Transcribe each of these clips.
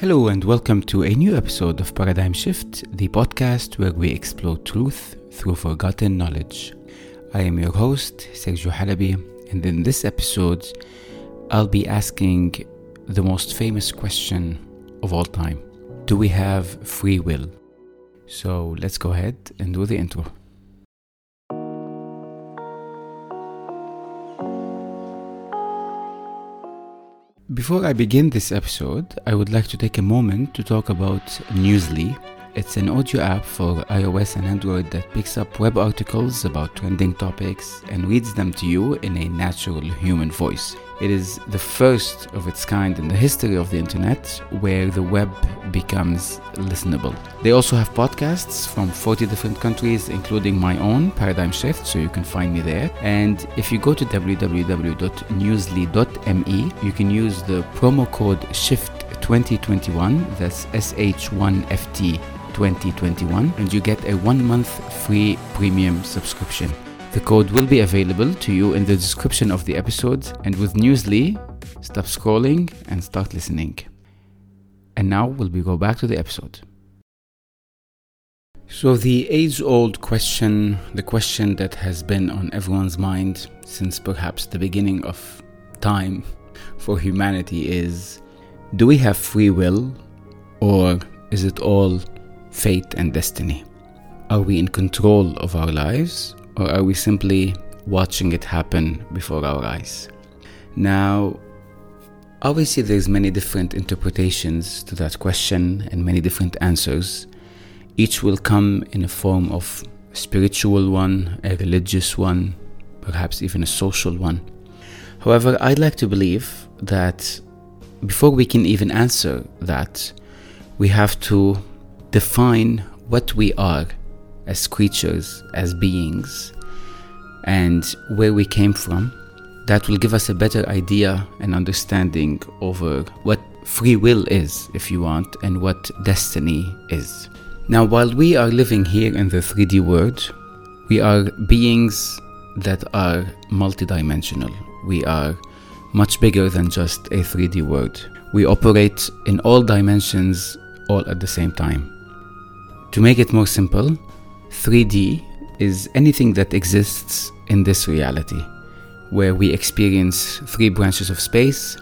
Hello, and welcome to a new episode of Paradigm Shift, the podcast where we explore truth through forgotten knowledge. I am your host, Sergio Halabi, and in this episode, I'll be asking the most famous question of all time Do we have free will? So let's go ahead and do the intro. Before I begin this episode, I would like to take a moment to talk about Newsly. It's an audio app for iOS and Android that picks up web articles about trending topics and reads them to you in a natural human voice. It is the first of its kind in the history of the internet where the web becomes listenable. They also have podcasts from 40 different countries, including my own, Paradigm Shift, so you can find me there. And if you go to www.newsly.me, you can use the promo code SHIFT2021, that's SH1FT 2021, and you get a one month free premium subscription. The code will be available to you in the description of the episode. And with Newsly, stop scrolling and start listening. And now we'll be go back to the episode. So the age-old question, the question that has been on everyone's mind since perhaps the beginning of time for humanity is do we have free will or is it all fate and destiny? Are we in control of our lives or are we simply watching it happen before our eyes? Now, obviously, there's many different interpretations to that question and many different answers. Each will come in a form of a spiritual one, a religious one, perhaps even a social one. However, I'd like to believe that before we can even answer that, we have to define what we are as creatures, as beings, and where we came from, that will give us a better idea and understanding over what free will is, if you want, and what destiny is. Now, while we are living here in the 3D world, we are beings that are multidimensional. We are much bigger than just a 3D world. We operate in all dimensions all at the same time. To make it more simple, 3D is anything that exists in this reality, where we experience three branches of space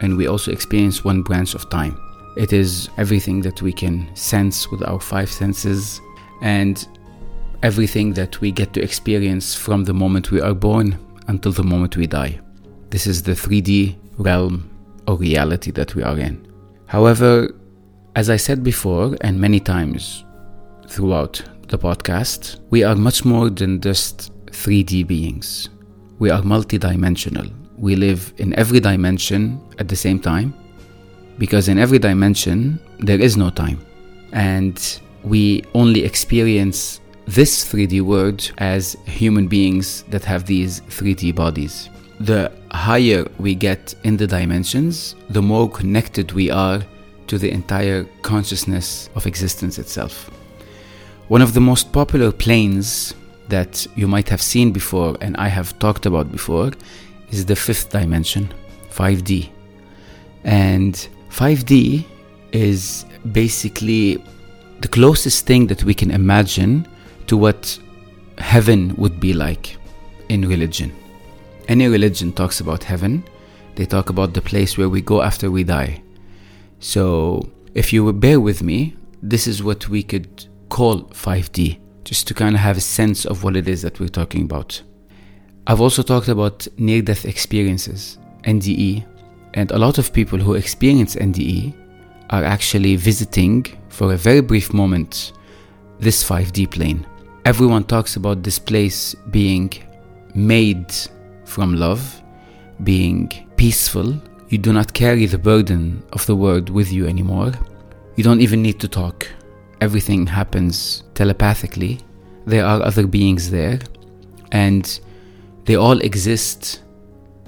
and we also experience one branch of time. It is everything that we can sense with our five senses and everything that we get to experience from the moment we are born until the moment we die. This is the 3D realm or reality that we are in. However, as I said before, and many times throughout the podcast, we are much more than just 3D beings. We are multidimensional. We live in every dimension at the same time because in every dimension there is no time. And we only experience this 3D world as human beings that have these 3D bodies. The higher we get in the dimensions, the more connected we are to the entire consciousness of existence itself. One of the most popular planes that you might have seen before and I have talked about before is the fifth dimension, 5D. And 5D is basically the closest thing that we can imagine to what heaven would be like in religion. Any religion talks about heaven, they talk about the place where we go after we die. So, if you bear with me, this is what we could call 5D, just to kind of have a sense of what it is that we're talking about. I've also talked about near death experiences, NDE, and a lot of people who experience NDE are actually visiting for a very brief moment this 5D plane. Everyone talks about this place being made from love, being peaceful. You do not carry the burden of the world with you anymore. You don't even need to talk everything happens telepathically. There are other beings there, and they all exist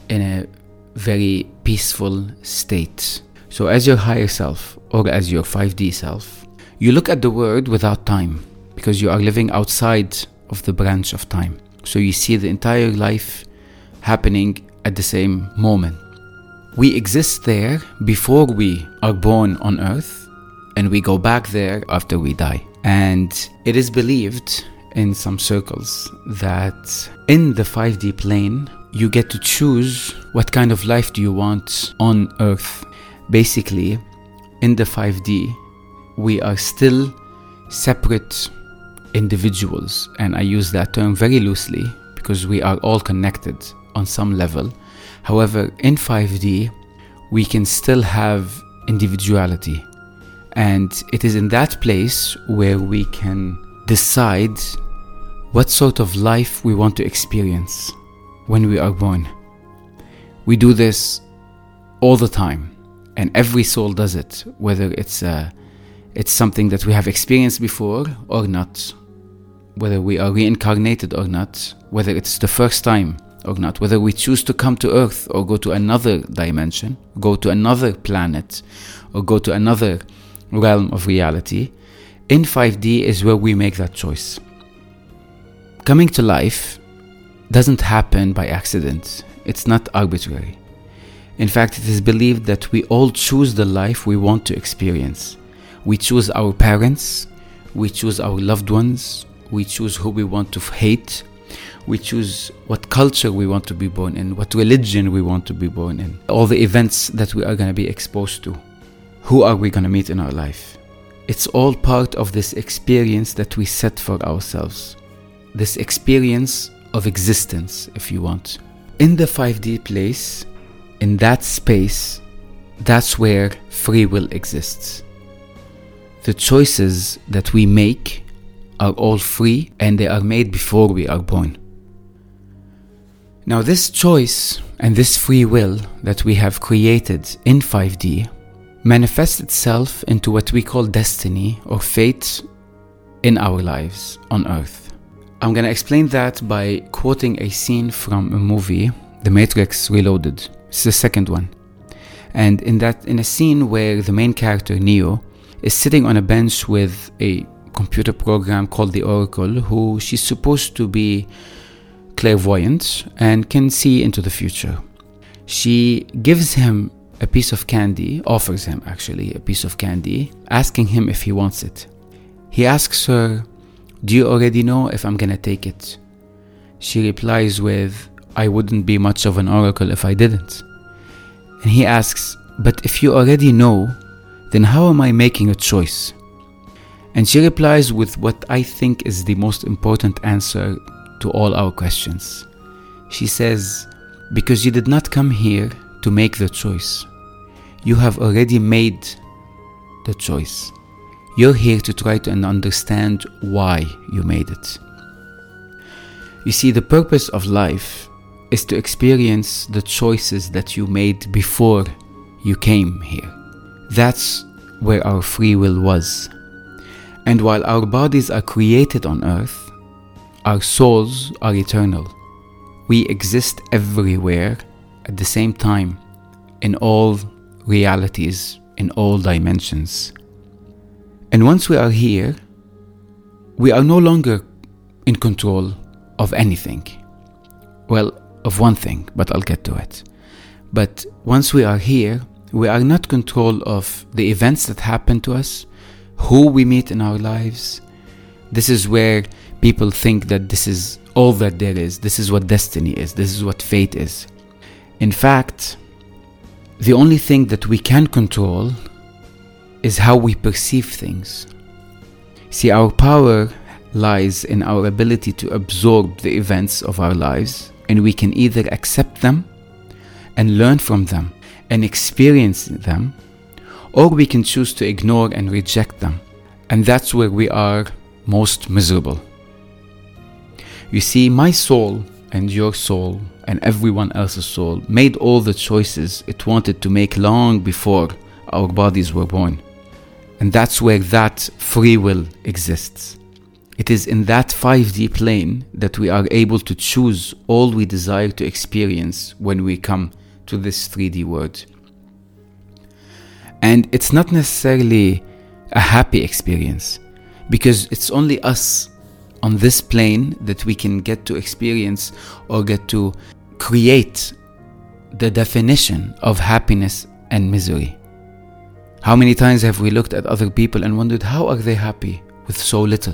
in a very peaceful state. So, as your higher self or as your 5D self, you look at the world without time because you are living outside of the branch of time. So, you see the entire life happening at the same moment. we exist there before we are born on earth and we go back there after we die. And it is believed in some circles that in the 5D plane, you get to choose what kind of life do you want on earth. Basically, in the 5D, we are still separate individuals, and I use that term very loosely because we are all connected on some level. However, in 5D, we can still have individuality, and it is in that place where we can decide what sort of life we want to experience when we are born. We do this all the time, and every soul does it, whether it's uh, it's something that we have experienced before or not, whether we are reincarnated or not, whether it's the first time or not, whether we choose to come to Earth or go to another dimension, go to another planet, or go to another realm of reality. In 5D is where we make that choice. Coming to life doesn't happen by accident, it's not arbitrary. In fact, it is believed that we all choose the life we want to experience. We choose our parents, we choose our loved ones, we choose who we want to hate, we choose what culture we want to be born in, what religion we want to be born in, all the events that we are going to be exposed to. Who are we going to meet in our life? It's all part of this experience that we set for ourselves. This experience of existence, if you want. In the 5D place, in that space, that's where free will exists the choices that we make are all free and they are made before we are born. Now, this choice and this free will that we have created in 5D manifests itself into what we call destiny or fate in our lives on earth. I'm going to explain that by quoting a scene from a movie, The Matrix Reloaded. It's the second one. And in that in a scene where the main character Neo is sitting on a bench with a computer program called the Oracle, who she's supposed to be clairvoyant and can see into the future. She gives him a piece of candy, offers him actually a piece of candy, asking him if he wants it. He asks her, Do you already know if I'm gonna take it? She replies with, I wouldn't be much of an oracle if I didn't. And he asks, But if you already know, then how am I making a choice? And she replies with what I think is the most important answer to all our questions. She says, Because you did not come here to make the choice. You have already made the choice. You're here to try to understand why you made it. You see, the purpose of life is to experience the choices that you made before you came here. That's where our free will was. And while our bodies are created on earth, our souls are eternal. We exist everywhere at the same time, in all realities, in all dimensions. And once we are here, we are no longer in control of anything. Well, of one thing, but I'll get to it. But once we are here, we are not control of the events that happen to us, who we meet in our lives. This is where people think that this is all that there is. This is what destiny is. This is what fate is. In fact, the only thing that we can control is how we perceive things. See, our power lies in our ability to absorb the events of our lives, and we can either accept them and learn from them and experience them, or we can choose to ignore and reject them. And that's where we are most miserable. You see, my soul and your soul and everyone else's soul made all the choices it wanted to make long before our bodies were born. And that's where that free will exists. It is in that 5D plane that we are able to choose all we desire to experience when we come to this 3D world. And it's not necessarily a happy experience because it's only us on this plane that we can get to experience or get to create the definition of happiness and misery. How many times have we looked at other people and wondered how are they happy with so little?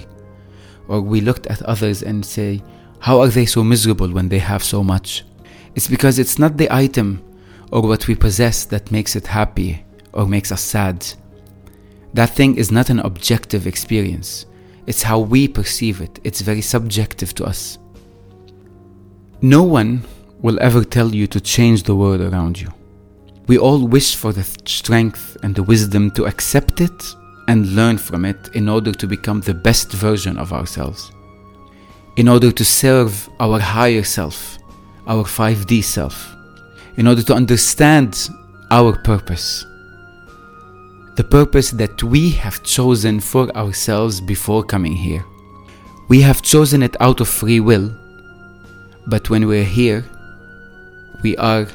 Or we looked at others and say, how are they so miserable when they have so much? It's because it's not the item or what we possess that makes it happy or makes us sad. That thing is not an objective experience. It's how we perceive it. It's very subjective to us. No one will ever tell you to change the world around you. We all wish for the strength and the wisdom to accept it and learn from it in order to become the best version of ourselves. In order to serve our higher self, our 5D self. In order to understand our purpose. The purpose that we have chosen for ourselves before coming here. We have chosen it out of free will, but when we're here, we are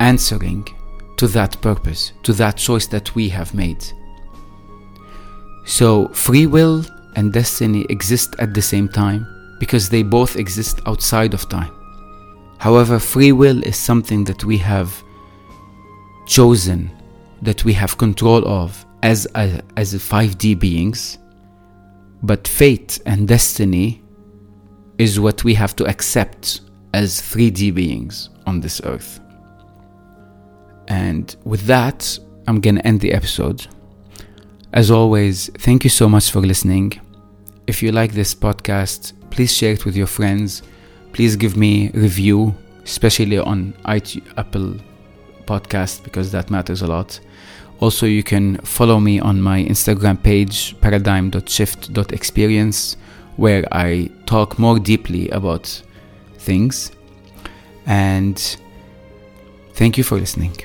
answering to that purpose, to that choice that we have made. So, free will and destiny exist at the same time because they both exist outside of time. However, free will is something that we have chosen, that we have control of as a, as a 5D beings. But fate and destiny is what we have to accept as 3D beings on this earth. And with that, I'm going to end the episode. As always, thank you so much for listening. If you like this podcast, please share it with your friends. Please give me review, especially on Apple Podcast because that matters a lot. Also, you can follow me on my Instagram page, paradigm.shift.experience, where I talk more deeply about things. And thank you for listening.